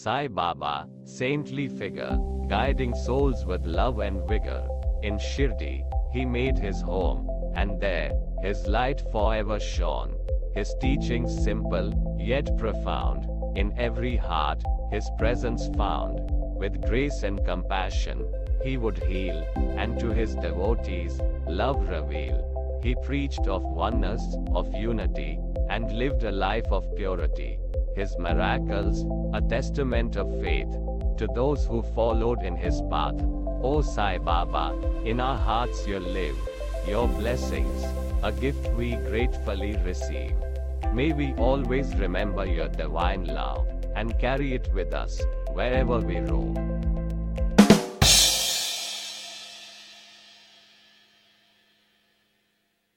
Sai Baba, saintly figure, guiding souls with love and vigor. In Shirdi, he made his home, and there, his light forever shone. His teachings simple, yet profound. In every heart, his presence found. With grace and compassion, he would heal, and to his devotees, love reveal. He preached of oneness, of unity, and lived a life of purity. His miracles, a testament of faith, to those who followed in his path. O Sai Baba, in our hearts you live. Your blessings, a gift we gratefully receive. May we always remember your divine love, and carry it with us, wherever we roam.